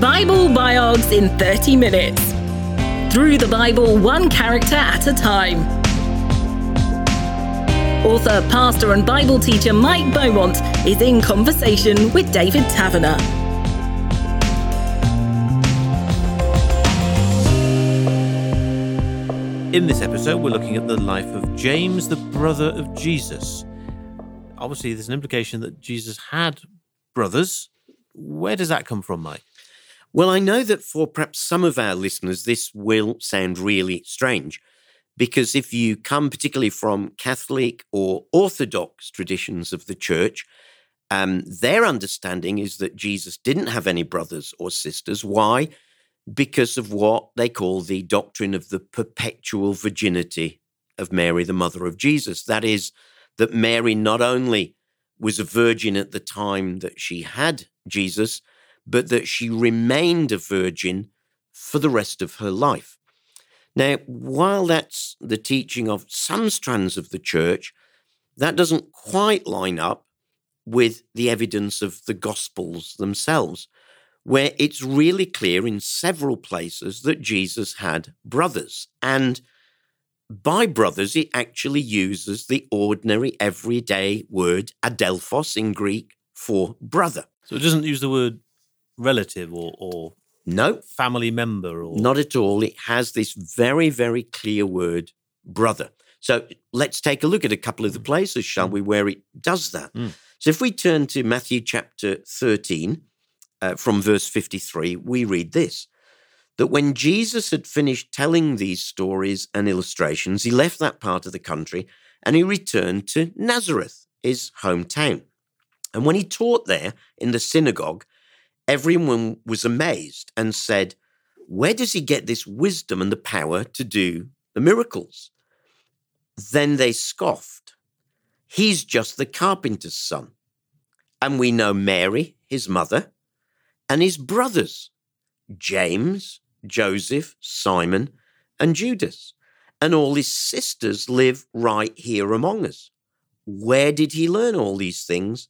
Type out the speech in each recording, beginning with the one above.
Bible Biogs in 30 minutes. Through the Bible, one character at a time. Author, pastor, and Bible teacher Mike Beaumont is in conversation with David Taverner. In this episode, we're looking at the life of James, the brother of Jesus. Obviously, there's an implication that Jesus had brothers. Where does that come from, Mike? Well, I know that for perhaps some of our listeners, this will sound really strange because if you come particularly from Catholic or Orthodox traditions of the church, um, their understanding is that Jesus didn't have any brothers or sisters. Why? Because of what they call the doctrine of the perpetual virginity of Mary, the mother of Jesus. That is, that Mary not only was a virgin at the time that she had Jesus, but that she remained a virgin for the rest of her life. Now, while that's the teaching of some strands of the church, that doesn't quite line up with the evidence of the Gospels themselves, where it's really clear in several places that Jesus had brothers. And by brothers, it actually uses the ordinary, everyday word adelphos in Greek for brother. So it doesn't use the word relative or, or no family member or not at all. It has this very, very clear word, brother. So let's take a look at a couple of the places, shall mm. we, where it does that. Mm. So if we turn to Matthew chapter 13, uh, from verse 53, we read this that when Jesus had finished telling these stories and illustrations, he left that part of the country and he returned to Nazareth, his hometown. And when he taught there in the synagogue, everyone was amazed and said, Where does he get this wisdom and the power to do the miracles? Then they scoffed. He's just the carpenter's son. And we know Mary, his mother, and his brothers, James, Joseph, Simon, and Judas. And all his sisters live right here among us. Where did he learn all these things?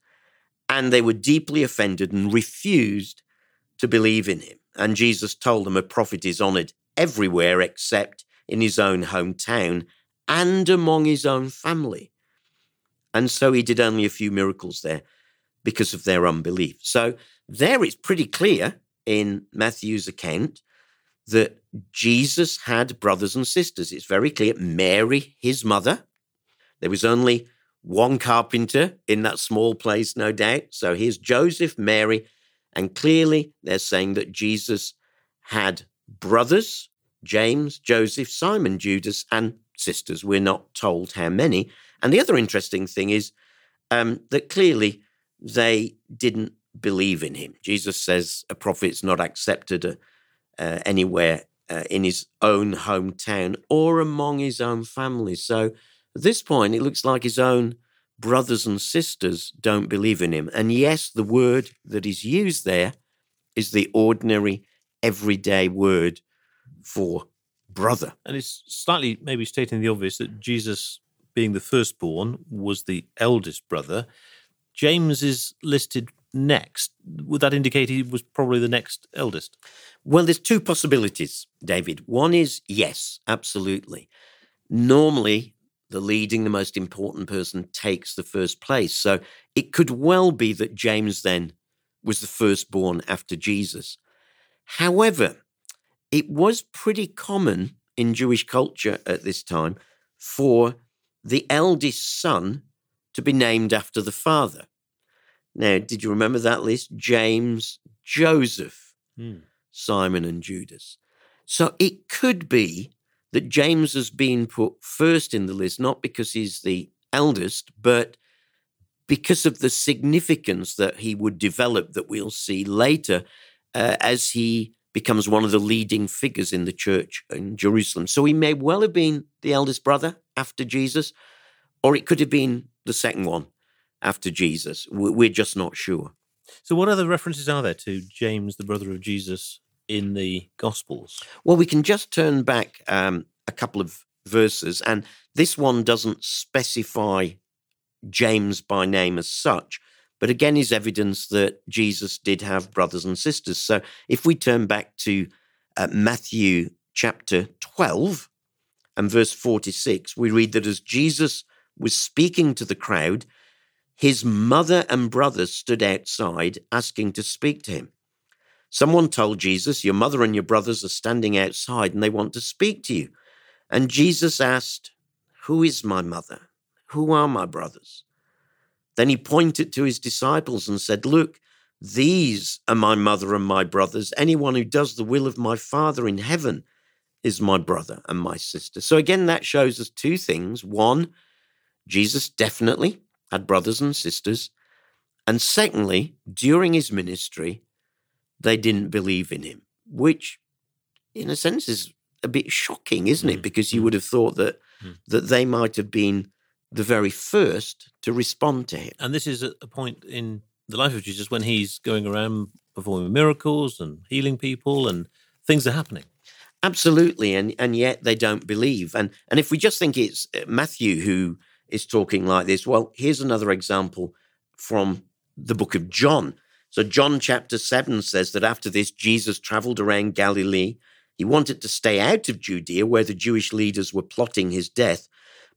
And they were deeply offended and refused to believe in him. And Jesus told them a prophet is honored everywhere except in his own hometown and among his own family. And so he did only a few miracles there because of their unbelief. So there it's pretty clear in Matthew's account that Jesus had brothers and sisters. It's very clear. Mary, his mother, there was only one carpenter in that small place, no doubt. So here's Joseph, Mary, and clearly they're saying that Jesus had brothers James, Joseph, Simon, Judas, and sisters. We're not told how many. And the other interesting thing is um, that clearly they didn't believe in him. Jesus says a prophet's not accepted uh, uh, anywhere uh, in his own hometown or among his own family. So at this point, it looks like his own brothers and sisters don't believe in him. And yes, the word that is used there is the ordinary, everyday word for brother. And it's slightly maybe stating the obvious that Jesus, being the firstborn, was the eldest brother. James is listed next. Would that indicate he was probably the next eldest? Well, there's two possibilities, David. One is yes, absolutely. Normally, the leading, the most important person takes the first place. So it could well be that James then was the firstborn after Jesus. However, it was pretty common in Jewish culture at this time for the eldest son to be named after the father. Now, did you remember that list? James, Joseph, mm. Simon, and Judas. So it could be that James has been put first in the list, not because he's the eldest, but because of the significance that he would develop that we'll see later uh, as he becomes one of the leading figures in the church in Jerusalem. So he may well have been the eldest brother after Jesus, or it could have been the second one after Jesus. We're just not sure. So, what other references are there to James, the brother of Jesus, in the Gospels? Well, we can just turn back um, a couple of verses, and this one doesn't specify James by name as such, but again is evidence that Jesus did have brothers and sisters. So if we turn back to uh, Matthew chapter 12 and verse 46, we read that as Jesus was speaking to the crowd, his mother and brothers stood outside asking to speak to him. Someone told Jesus, Your mother and your brothers are standing outside and they want to speak to you. And Jesus asked, Who is my mother? Who are my brothers? Then he pointed to his disciples and said, Look, these are my mother and my brothers. Anyone who does the will of my Father in heaven is my brother and my sister. So again, that shows us two things. One, Jesus definitely had brothers and sisters. And secondly, during his ministry, they didn't believe in him, which in a sense is a bit shocking, isn't it? Mm. Because you mm. would have thought that mm. that they might have been the very first to respond to him. And this is a point in the life of Jesus when he's going around performing miracles and healing people and things are happening. Absolutely, and and yet they don't believe. And and if we just think it's uh, Matthew who is talking like this, well, here's another example from the book of John. So John chapter 7 says that after this Jesus traveled around Galilee. He wanted to stay out of Judea where the Jewish leaders were plotting his death,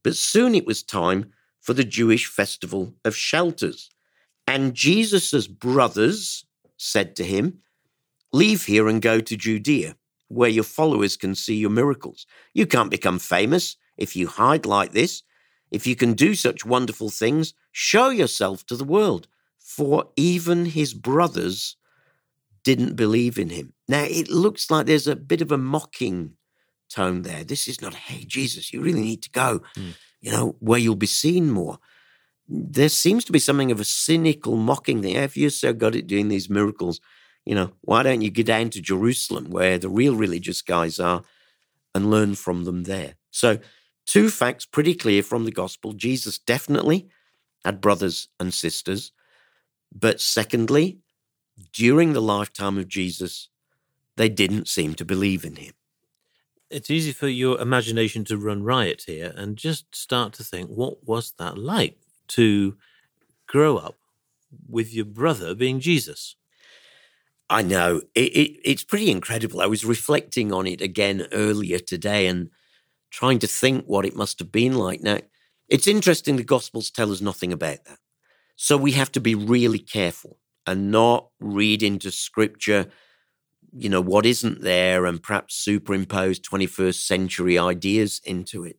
but soon it was time for the Jewish festival of shelters. And Jesus' brothers said to him, Leave here and go to Judea, where your followers can see your miracles. You can't become famous if you hide like this. If you can do such wonderful things, show yourself to the world. For even his brothers didn't believe in him. Now, it looks like there's a bit of a mocking tone there. This is not, hey, Jesus, you really need to go, mm. you know, where you'll be seen more. There seems to be something of a cynical mocking thing. If you're so good at doing these miracles, you know, why don't you get down to Jerusalem where the real religious guys are and learn from them there? So, two facts pretty clear from the gospel Jesus definitely had brothers and sisters. But secondly, during the lifetime of Jesus, they didn't seem to believe in him. It's easy for your imagination to run riot here and just start to think, what was that like to grow up with your brother being Jesus? I know. It, it, it's pretty incredible. I was reflecting on it again earlier today and trying to think what it must have been like. Now, it's interesting the Gospels tell us nothing about that. So we have to be really careful and not read into scripture you know what isn't there and perhaps superimpose 21st century ideas into it.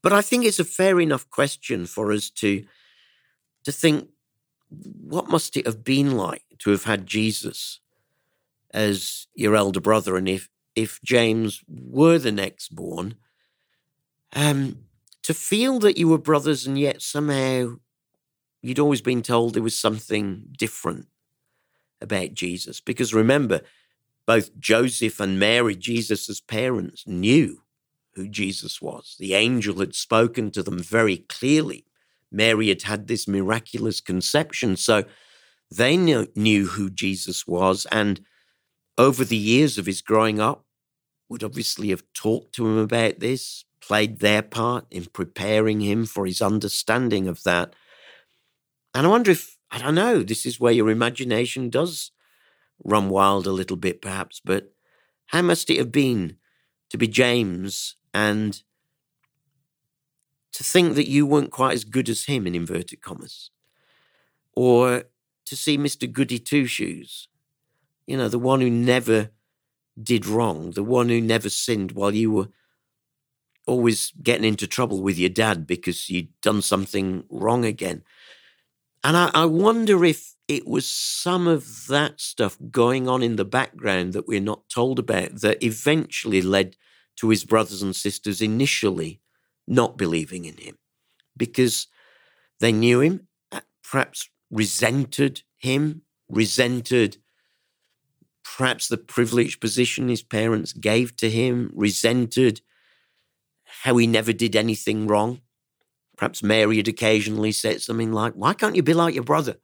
But i think it's a fair enough question for us to to think what must it have been like to have had jesus as your elder brother? And if if james were the next born um to feel that you were brothers and yet somehow you'd always been told there was something different about Jesus. Because remember, both Joseph and Mary, Jesus' parents, knew who Jesus was. The angel had spoken to them very clearly. Mary had had this miraculous conception. So they knew, knew who Jesus was. And over the years of his growing up, would obviously have talked to him about this, played their part in preparing him for his understanding of that. And I wonder if I don't know. This is where your imagination does run wild a little bit, perhaps. But how must it have been to be James and to think that you weren't quite as good as him, in inverted commas? Or to see Mr. Goody Two Shoes, you know, the one who never did wrong, the one who never sinned while you were always getting into trouble with your dad because you'd done something wrong again. And I, I wonder if it was some of that stuff going on in the background that we're not told about that eventually led to his brothers and sisters initially not believing in him because they knew him, uh, perhaps resented him, resented perhaps the privileged position his parents gave to him, resented how he never did anything wrong. Perhaps Mary had occasionally said something like, Why can't you be like your brother?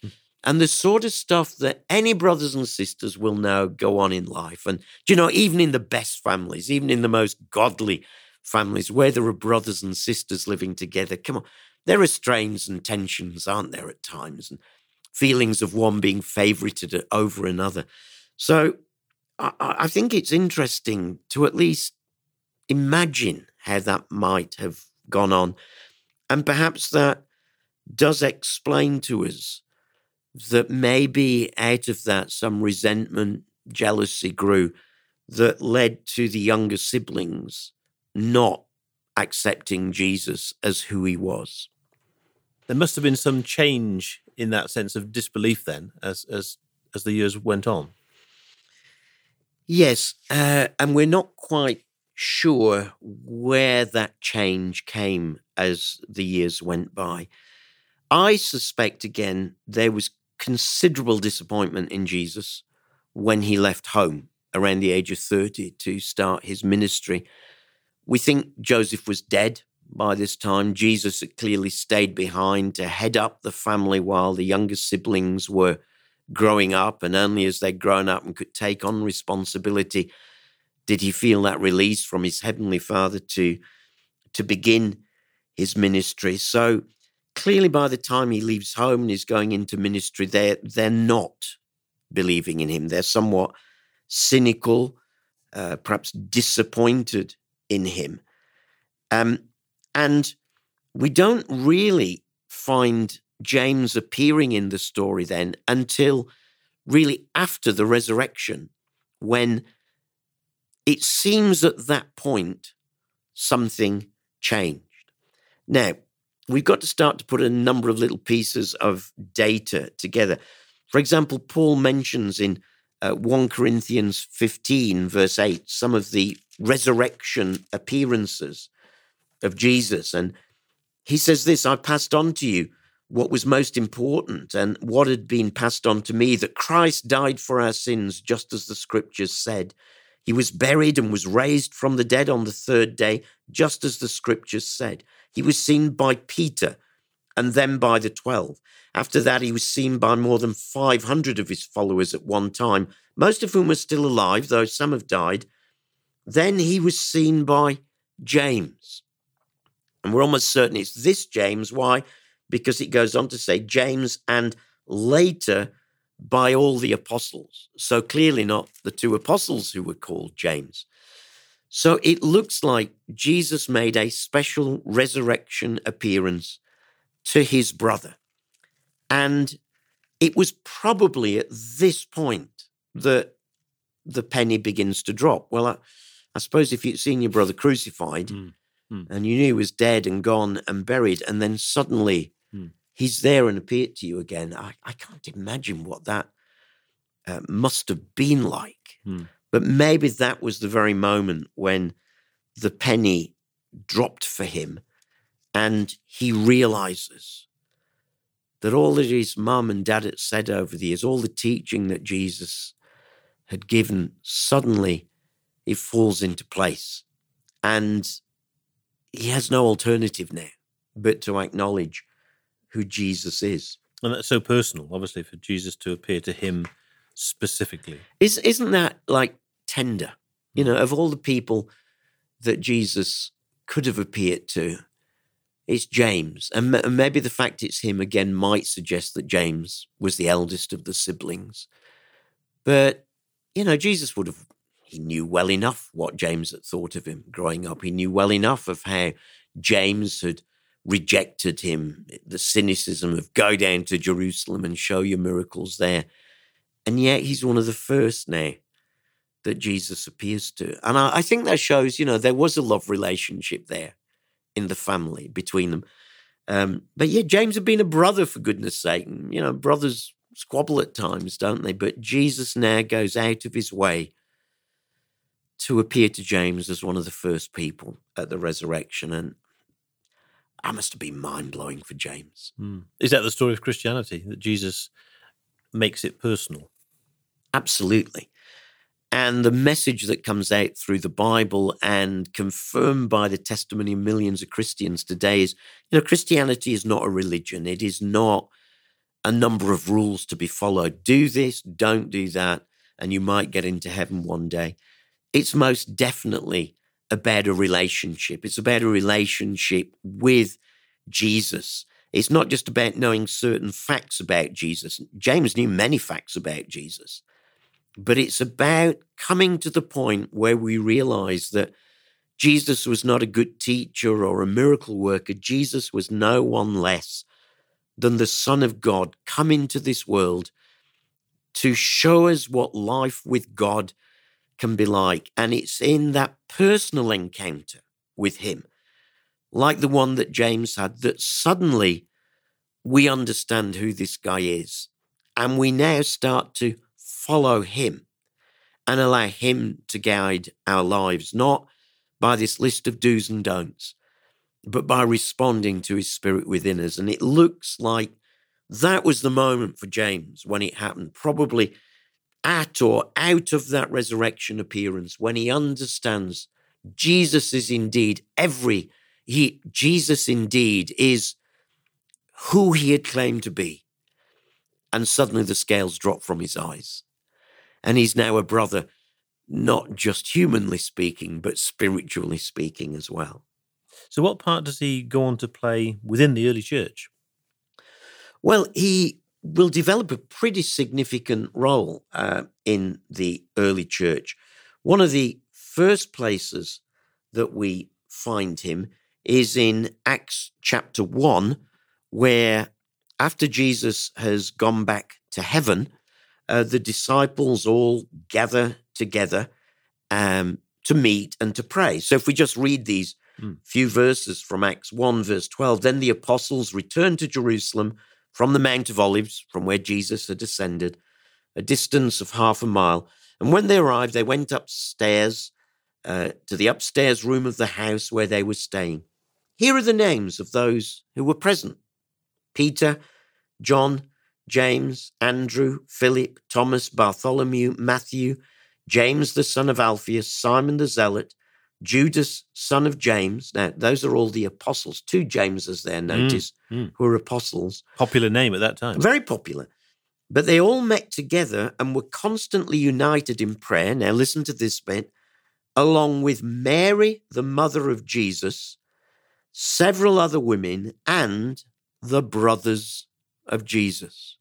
Hmm. And the sort of stuff that any brothers and sisters will now go on in life. And, you know, even in the best families, even in the most godly families where there are brothers and sisters living together, come on, there are strains and tensions, aren't there, at times? And feelings of one being favorited over another. So I, I think it's interesting to at least imagine how that might have gone on. And perhaps that does explain to us that maybe out of that some resentment, jealousy grew that led to the younger siblings not accepting Jesus as who he was. There must have been some change in that sense of disbelief then as as as the years went on. Yes, uh, and we're not quite sure where that change came as the years went by. I suspect again there was considerable disappointment in Jesus when he left home around the age of 30 to start his ministry. We think Joseph was dead by this time. Jesus had clearly stayed behind to head up the family while the younger siblings were growing up, and only as they'd grown up and could take on responsibility did he feel that release from his heavenly Father to to begin his ministry. So clearly, by the time he leaves home and is going into ministry, they're they're not believing in him. They're somewhat cynical, uh, perhaps disappointed in him. Um, and we don't really find James appearing in the story then until really after the resurrection, when it seems at that point something changed. Now, we've got to start to put a number of little pieces of data together. For example, Paul mentions in uh, 1 Corinthians 15, verse 8, some of the resurrection appearances of Jesus. And he says this I passed on to you what was most important and what had been passed on to me that Christ died for our sins, just as the scriptures said. He was buried and was raised from the dead on the third day, just as the scriptures said. He was seen by Peter and then by the 12. After that, he was seen by more than 500 of his followers at one time, most of whom are still alive, though some have died. Then he was seen by James. And we're almost certain it's this James. Why? Because it goes on to say James and later by all the apostles. So clearly not the two apostles who were called James. So it looks like Jesus made a special resurrection appearance to his brother. And it was probably at this point that the penny begins to drop. Well, I, I suppose if you'd seen your brother crucified mm, mm. and you knew he was dead and gone and buried, and then suddenly. He's there and appeared to you again, I, I can't imagine what that uh, must have been like. Hmm. But maybe that was the very moment when the penny dropped for him and he realizes that all that his mum and dad had said over the years, all the teaching that Jesus had given, suddenly it falls into place. And he has no alternative now but to acknowledge who Jesus is. And that's so personal, obviously, for Jesus to appear to him specifically. Is, isn't that like tender? You know, of all the people that Jesus could have appeared to, it's James. And, and maybe the fact it's him again might suggest that James was the eldest of the siblings. But, you know, Jesus would have, he knew well enough what James had thought of him growing up. He knew well enough of how James had rejected him, the cynicism of go down to Jerusalem and show your miracles there. And yet he's one of the first now that Jesus appears to. And I, I think that shows, you know, there was a love relationship there in the family between them. Um, but yeah, James had been a brother for goodness sake. And, you know, brothers squabble at times, don't they? But Jesus now goes out of his way to appear to James as one of the first people at the resurrection. And that must have been mind blowing for James. Mm. Is that the story of Christianity that Jesus makes it personal? Absolutely. And the message that comes out through the Bible and confirmed by the testimony of millions of Christians today is you know, Christianity is not a religion. It is not a number of rules to be followed. Do this, don't do that, and you might get into heaven one day. It's most definitely a relationship. It's about a relationship with Jesus. It's not just about knowing certain facts about Jesus. James knew many facts about Jesus, but it's about coming to the point where we realize that Jesus was not a good teacher or a miracle worker. Jesus was no one less than the Son of God come into this world to show us what life with God can be like. And it's in that personal encounter with Him, like the one that James had, that suddenly we understand who this guy is. And we now start to follow Him and allow Him to guide our lives, not by this list of do's and don'ts, but by responding to his spirit within us. And it looks like that was the moment for James when it happened, probably at or out of that resurrection appearance, when he understands Jesus is indeed every, he, Jesus indeed is who he had claimed to be. And suddenly the scales drop from his eyes. And he's now a brother not just humanly speaking, but spiritually speaking as well. So, what part does he go on to play within the early church? Well, he will develop a pretty significant role uh, in the early church. One of the first places that we find him is in Acts chapter 1, where after Jesus has gone back to heaven, uh, the disciples all gather together um, to meet and to pray. So if we just read these mm. few verses from Acts 1, verse 12, then the apostles returned to Jerusalem from the Mount of Olives, from where Jesus had ascended, a distance of half a mile. And when they arrived, they went upstairs uh, to the upstairs room of the house where they were staying. Here are the names of those who were present Peter, John, James, Andrew, Philip, Thomas, Bartholomew, Matthew, James the son of Alphaeus, Simon the Zealot, Judas, son of James. Now, those are all the apostles. Two Jameses there, mm, notice, mm, mm. who are apostles. Popular name at that time. Very popular. But they all met together and were constantly united in prayer. Now, listen to this bit. Along with Mary, the mother of Jesus, several other women, and the brothers of Jesus.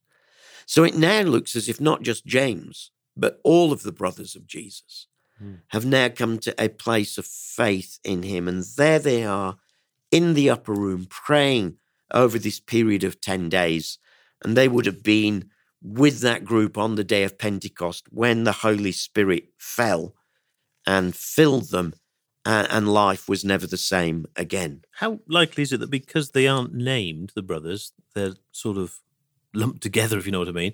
So it now looks as if not just James, but all of the brothers of Jesus mm. have now come to a place of faith in him. And there they are in the upper room praying over this period of 10 days. And they would have been with that group on the day of Pentecost when the Holy Spirit fell and filled them. and life was never the same again. How likely is it that because they aren't named, the brothers, they're sort of lumped together, if you know what I mean?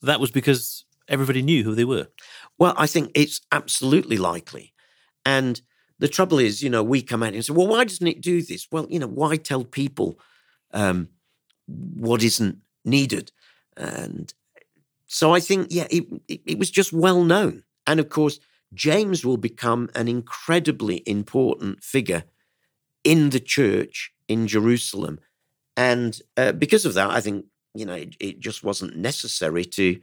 That was because everybody knew who they were. Well, I think it's absolutely likely. And the trouble is, you know, we come out and say, well, why doesn't it do this? Well, you know, why tell people um, what isn't needed? And so I think, yeah, it, it, it was just well known. And of course, James will become an incredibly important figure in the church in Jerusalem. And uh, because of that, I think, you know, it, it just wasn't necessary to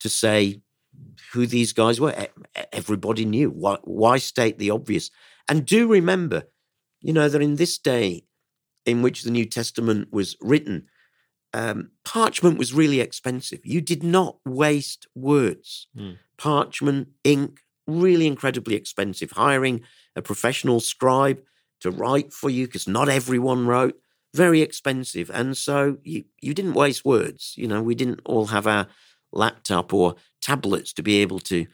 to say who these guys were. Everybody knew. Why, why state the obvious? And do remember, you know, that in this day in which the New Testament was written, um, parchment was really expensive. You did not waste words. Mm. Parchment, ink, really incredibly expensive. Hiring a professional scribe to write for you, because not everyone wrote, very expensive. And so you, you didn't waste words. You know, we didn't all have our laptop or tablets to be able to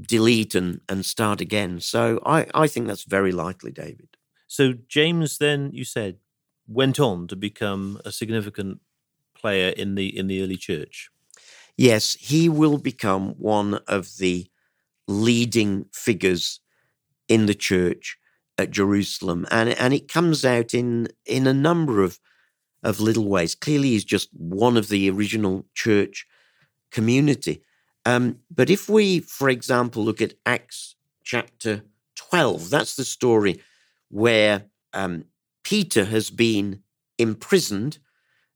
delete and, and start again. So I, I think that's very likely, David. So James then you said went on to become a significant player in the in the early church. Yes, he will become one of the leading figures in the church at Jerusalem. And and it comes out in in a number of of little ways. Clearly he's just one of the original church community. Um, but if we, for example, look at Acts chapter 12, that's the story where um, Peter has been imprisoned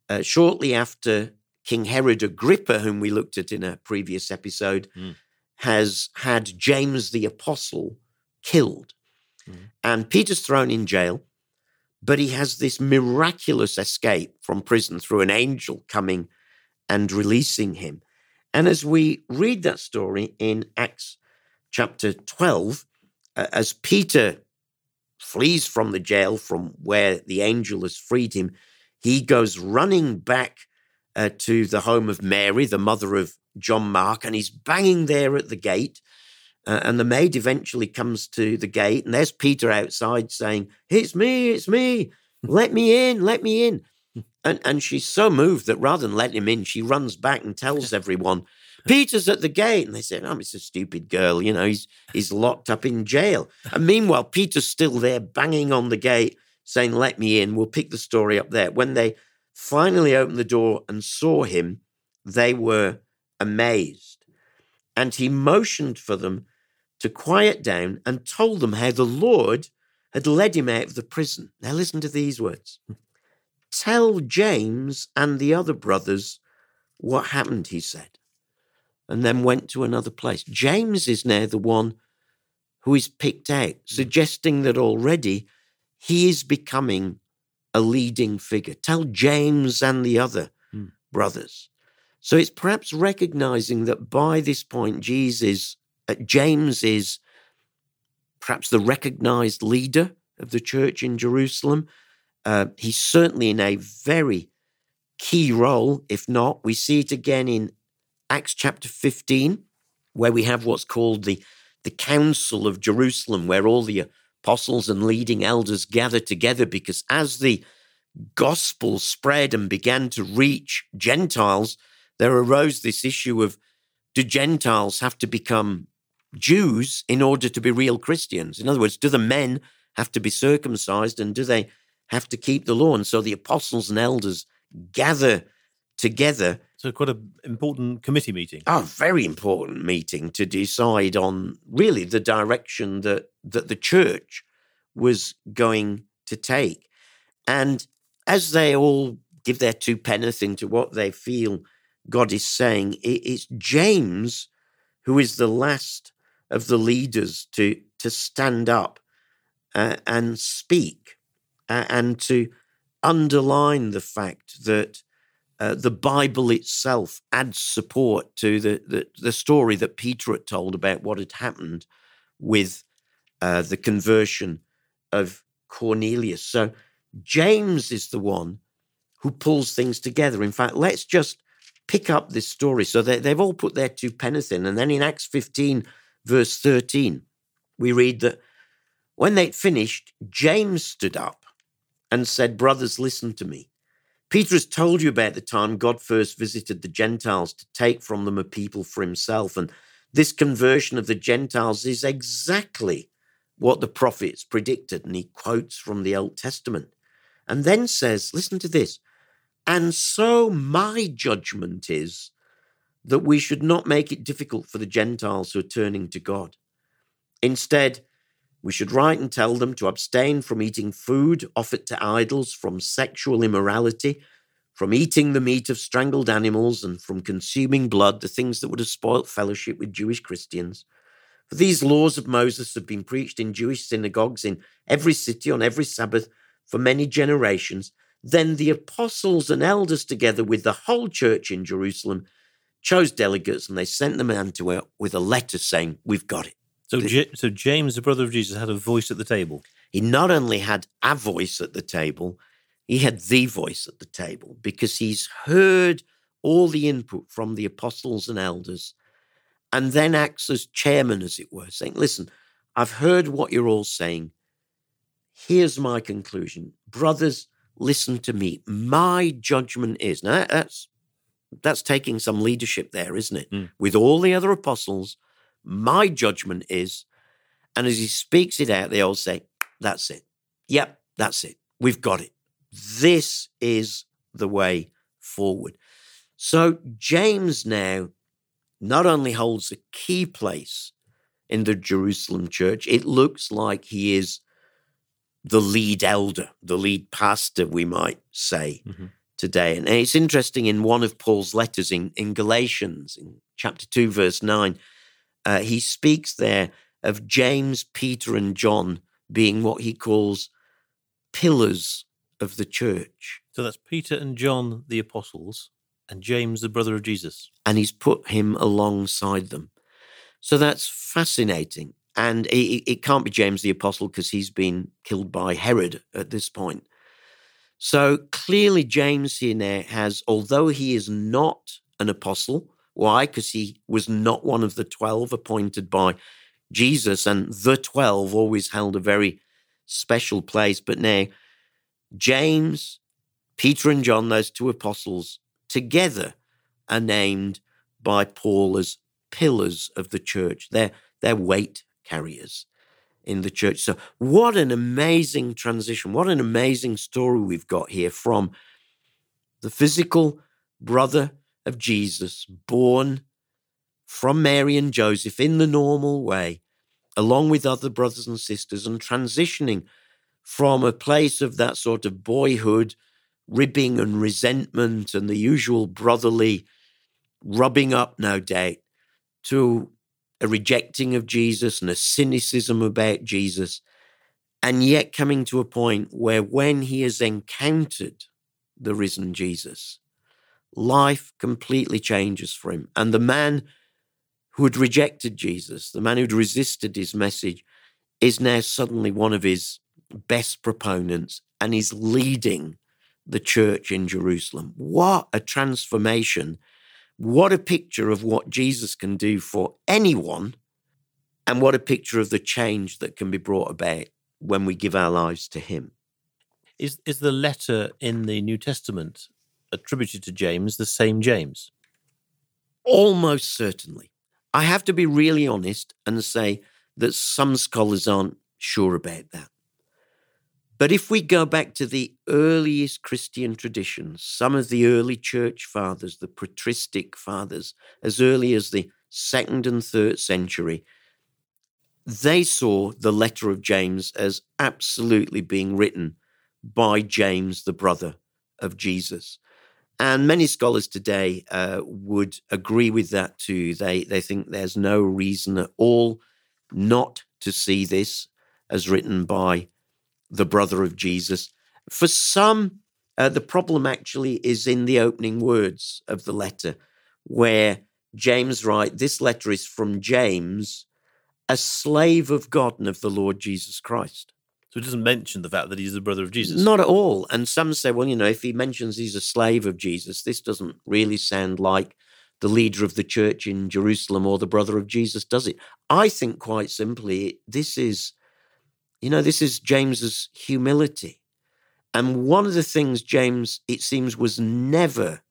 uh, shortly after King Herod Agrippa, whom we looked at in a previous episode, mm. has had James the Apostle killed. Mm. And Peter's thrown in jail. but he has this miraculous escape from prison through an angel coming and releasing him. And as we read that story in Acts chapter 12, uh, as Peter flees from the jail from where the angel has freed him, he goes running back uh, to the home of Mary, the mother of John Mark, and he's banging there at the gate. Uh, and the maid eventually comes to the gate, and there's Peter outside saying, It's me, it's me, let me in, let me in. And, and she's so moved that rather than let him in, she runs back and tells everyone, Peter's at the gate. And they say, Oh, it's a stupid girl, you know, he's, he's locked up in jail. And meanwhile, Peter's still there banging on the gate, saying, Let me in. We'll pick the story up there. When they finally opened the door and saw him, they were amazed. And he motioned for them to quiet down and told them how the Lord had led him out of the prison. Now, listen to these words Tell James and the other brothers what happened, he said, and then went to another place. James is now the one who is picked out, suggesting that already he is becoming a leading figure. Tell James and the other mm. brothers. So it's perhaps recognizing that by this point, Jesus uh, James is perhaps the recognized leader of the church in Jerusalem. Uh, he's certainly in a very key role. If not, we see it again in Acts chapter 15, where we have what's called the, the Council of Jerusalem, where all the apostles and leading elders gather together because as the gospel spread and began to reach Gentiles, there arose this issue of do Gentiles have to become Jews in order to be real Christians? In other words, do the men have to be circumcised and do they have to keep the law? And so the apostles and elders gather together. So quite an important committee meeting. A very important meeting to decide on really the direction that that the church was going to take. And as they all give their two penneth into what they feel God is saying, it's James who is the last of the leaders to to stand up uh, and speak and to underline the fact that uh, the Bible itself adds support to the, the, the story that Peter had told about what had happened with uh, the conversion of Cornelius. So James is the one who pulls things together. In fact, let's just pick up this story. So they, they've all put their two penneth in, and then in Acts 15, verse 13, we read that when they'd finished, James stood up and said, Brothers, listen to me. Peter has told you about the time God first visited the Gentiles to take from them a people for himself. And this conversion of the Gentiles is exactly what the prophets predicted. And he quotes from the Old Testament and then says, Listen to this. And so my judgment is that we should not make it difficult for the Gentiles who are turning to God. Instead, we should write and tell them to abstain from eating food offered to idols, from sexual immorality, from eating the meat of strangled animals, and from consuming blood, the things that would have spoilt fellowship with Jewish Christians. For these laws of Moses have been preached in Jewish synagogues in every city on every Sabbath for many generations. Then the apostles and elders, together with the whole church in Jerusalem, chose delegates and they sent them to Antioch with a letter saying, We've got it. So, J- so James, the brother of Jesus, had a voice at the table. He not only had a voice at the table, he had the voice at the table because he's heard all the input from the apostles and elders and then acts as chairman, as it were, saying, Listen, I've heard what you're all saying. Here's my conclusion. Brothers, listen to me. My judgment is now that's that's taking some leadership there, isn't it? Mm. With all the other apostles, my judgment is, and as he speaks it out, they all say, That's it. Yep, that's it. We've got it. This is the way forward. So James now not only holds a key place in the Jerusalem church, it looks like he is the lead elder, the lead pastor, we might say. Mm-hmm today. And it's interesting in one of Paul's letters in, in Galatians, in chapter 2, verse 9, uh, he speaks there of James, Peter, and John being what he calls pillars of the church. So that's Peter and John, the apostles, and James, the brother of Jesus. And he's put him alongside them. So that's fascinating. And it, it can't be James the apostle because he's been killed by Herod at this point. So clearly, James here now has, although he is not an apostle, why? Because he was not one of the 12 appointed by Jesus, and the 12 always held a very special place. But now, James, Peter, and John, those two apostles, together are named by Paul as pillars of the church. They're, they're weight carriers in the church. So, what an amazing transition. What an amazing story we've got here from the physical brother of Jesus, born from Mary and Joseph in the normal way, along with other brothers and sisters, and transitioning from a place of that sort of boyhood, ribbing and resentment and the usual brotherly rubbing up, no doubt, to a rejecting of Jesus and a cynicism about Jesus, and yet coming to a point where when he has encountered the risen Jesus, life completely changes for him. And the man who had rejected Jesus, the man who'd resisted his message, is now suddenly one of his best proponents and is leading the church in Jerusalem. What a transformation! What a picture of what Jesus can do for anyone, and what a picture of the change that can be brought about when we give our lives to Him. Is, is the letter in the New Testament attributed to James the same James? Almost certainly. I have to be really honest and say that some scholars aren't sure about that. But if we go back to the earliest Christian traditions, some of the early church fathers, the patristic fathers, as early as the second and third century, they saw the letter of James as absolutely being written by James, the brother of Jesus. And many scholars today uh, would agree with that too. They, they think there's no reason at all not to see this as written by the brother of Jesus. For some, uh, the problem actually is in the opening words of the letter, where James writes, This letter is from James, a slave of God and of the Lord Jesus Christ. So it doesn't mention the fact that he's the brother of Jesus. Not at all. And some say, well, you know, if he mentions he's a slave of Jesus, this doesn't really sound like the leader of the church in Jerusalem or the brother of Jesus, does it? I think quite simply, this is, you know, this is James's humility. And one of the things James, it seems, was never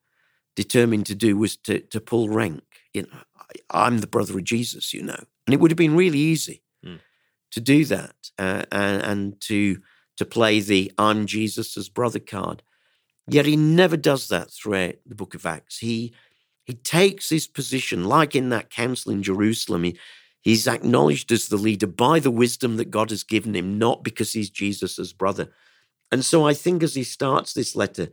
determined to do was to, to pull rank. You know, I, I'm the brother of Jesus, you know. And it would have been really easy to do that uh, and, and to to play the "I'm Jesus' brother" card. Yet he never does that throughout the Book of Acts. He he takes his position, like in that council in Jerusalem. He, he's acknowledged as the leader by the wisdom that God has given him, not because he's Jesus' brother. And so I think as he starts this letter,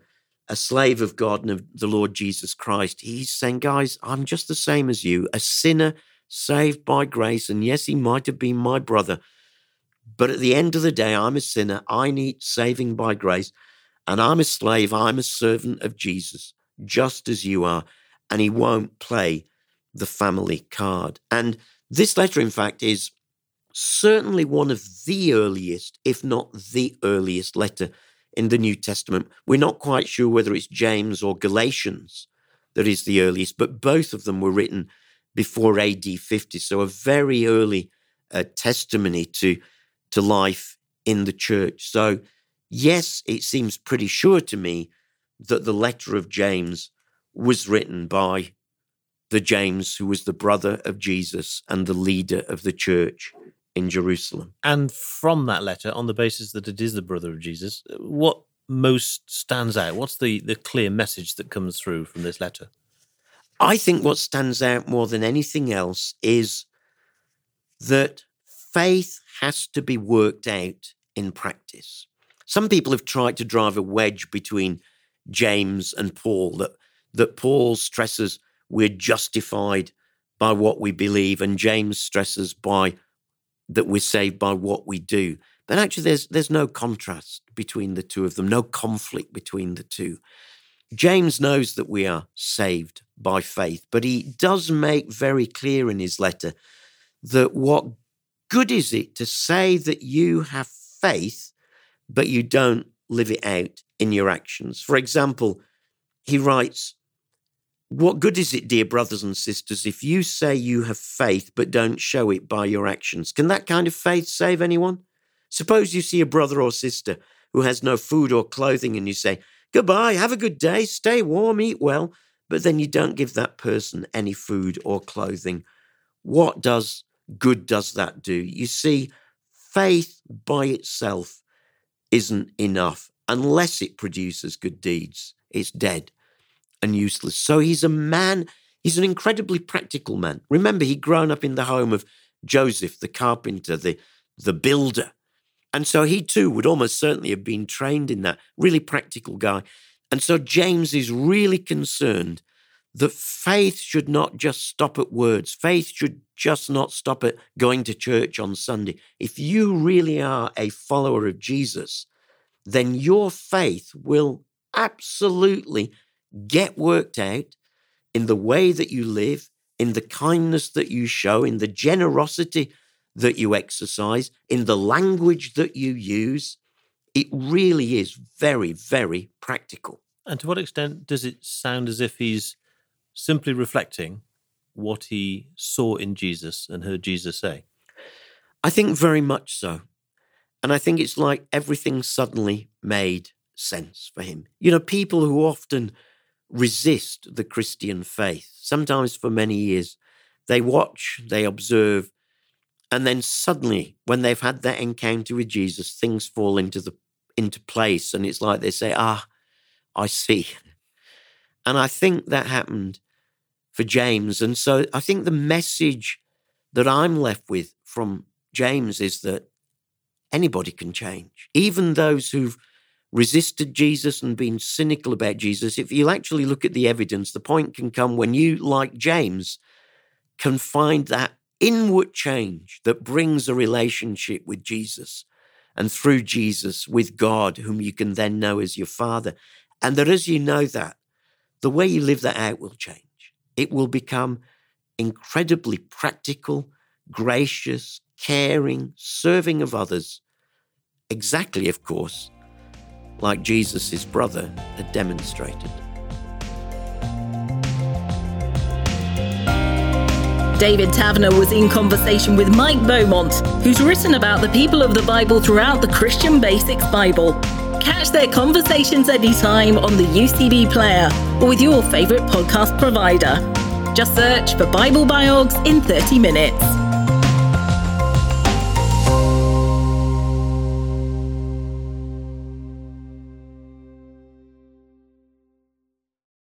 a slave of God and of the Lord Jesus Christ, he's saying, guys, I'm just the same as you, a sinner saved by grace. And yes, he might have been my brother, but at the end of the day, I'm a sinner. I need saving by grace. And I'm a slave. I'm a servant of Jesus, just as you are. And he won't play the family card. And this letter, in fact, is certainly one of the earliest, if not the earliest letter in the New Testament. We're not quite sure whether it's James or Galatians that is the earliest, but both of them were written before AD 50. So a very early uh, testimony to to life in the church. So, yes, it seems pretty sure to me that the letter of James was written by the James who was the brother of Jesus and the leader of the church in Jerusalem. And from that letter, on the basis that it is the brother of Jesus, what most stands out? What's the, the clear message that comes through from this letter? I think what stands out more than anything else is that faith has to be worked out in practice. Some people have tried to drive a wedge between James and Paul, that, that Paul stresses we're justified by what we believe, and James stresses by that we're saved by what we do. But actually, there's, there's no contrast between the two of them, no conflict between the two. James knows that we are saved by faith, but he does make very clear in his letter that what good is it to say that you have faith, but you don't live it out in your actions? For example, he writes, What good is it, dear brothers and sisters, if you say you have faith, but don't show it by your actions? Can that kind of faith save anyone? Suppose you see a brother or sister who has no food or clothing and you say, Goodbye, have a good day, stay warm, eat well, but then you don't give that person any food or clothing. What does good does that do? You see, faith by itself isn't enough unless it produces good deeds. It's dead and useless. So he's a man, he's an incredibly practical man. Remember, he'd grown up in the home of Joseph, the carpenter, the, the builder. And so he too would almost certainly have been trained in that, really practical guy. And so James is really concerned that faith should not just stop at words. Faith should just not stop at going to church on Sunday. If you really are a follower of Jesus, then your faith will absolutely get worked out in the way that you live, in the kindness that you show, in the generosity that you exercise, in the language that you use. It really is very, very practical. And to what extent does it sound as if he's simply reflecting what he saw in Jesus and heard Jesus say? I think very much so. And I think it's like everything suddenly made sense for him. You know, people who often resist the Christian faith, sometimes for many years, they watch, they observe, and then suddenly, when they've had that encounter with Jesus, things fall into the into place, and it's like they say, "Ah, I see." And I think that happened for James, and so I think the message that I'm left with from James is that anybody can change, even those who've resisted Jesus and been cynical about Jesus. If you actually look at the evidence, the point can come when you, like James, can find that inward change that brings a relationship with Jesus and through Jesus with God, whom you can then know as your Father. And that as you know that, the way you live that out will change. It will become incredibly practical, gracious, caring, serving of others. Exactly, of course, like Jesus, brother, had demonstrated. David Taverner was in conversation with Mike Beaumont, who's written about the people of the Bible throughout the Christian Basics Bible. Catch their conversations anytime on the UCB player or with your favourite podcast provider. Just search for Bible Biogs in 30 minutes.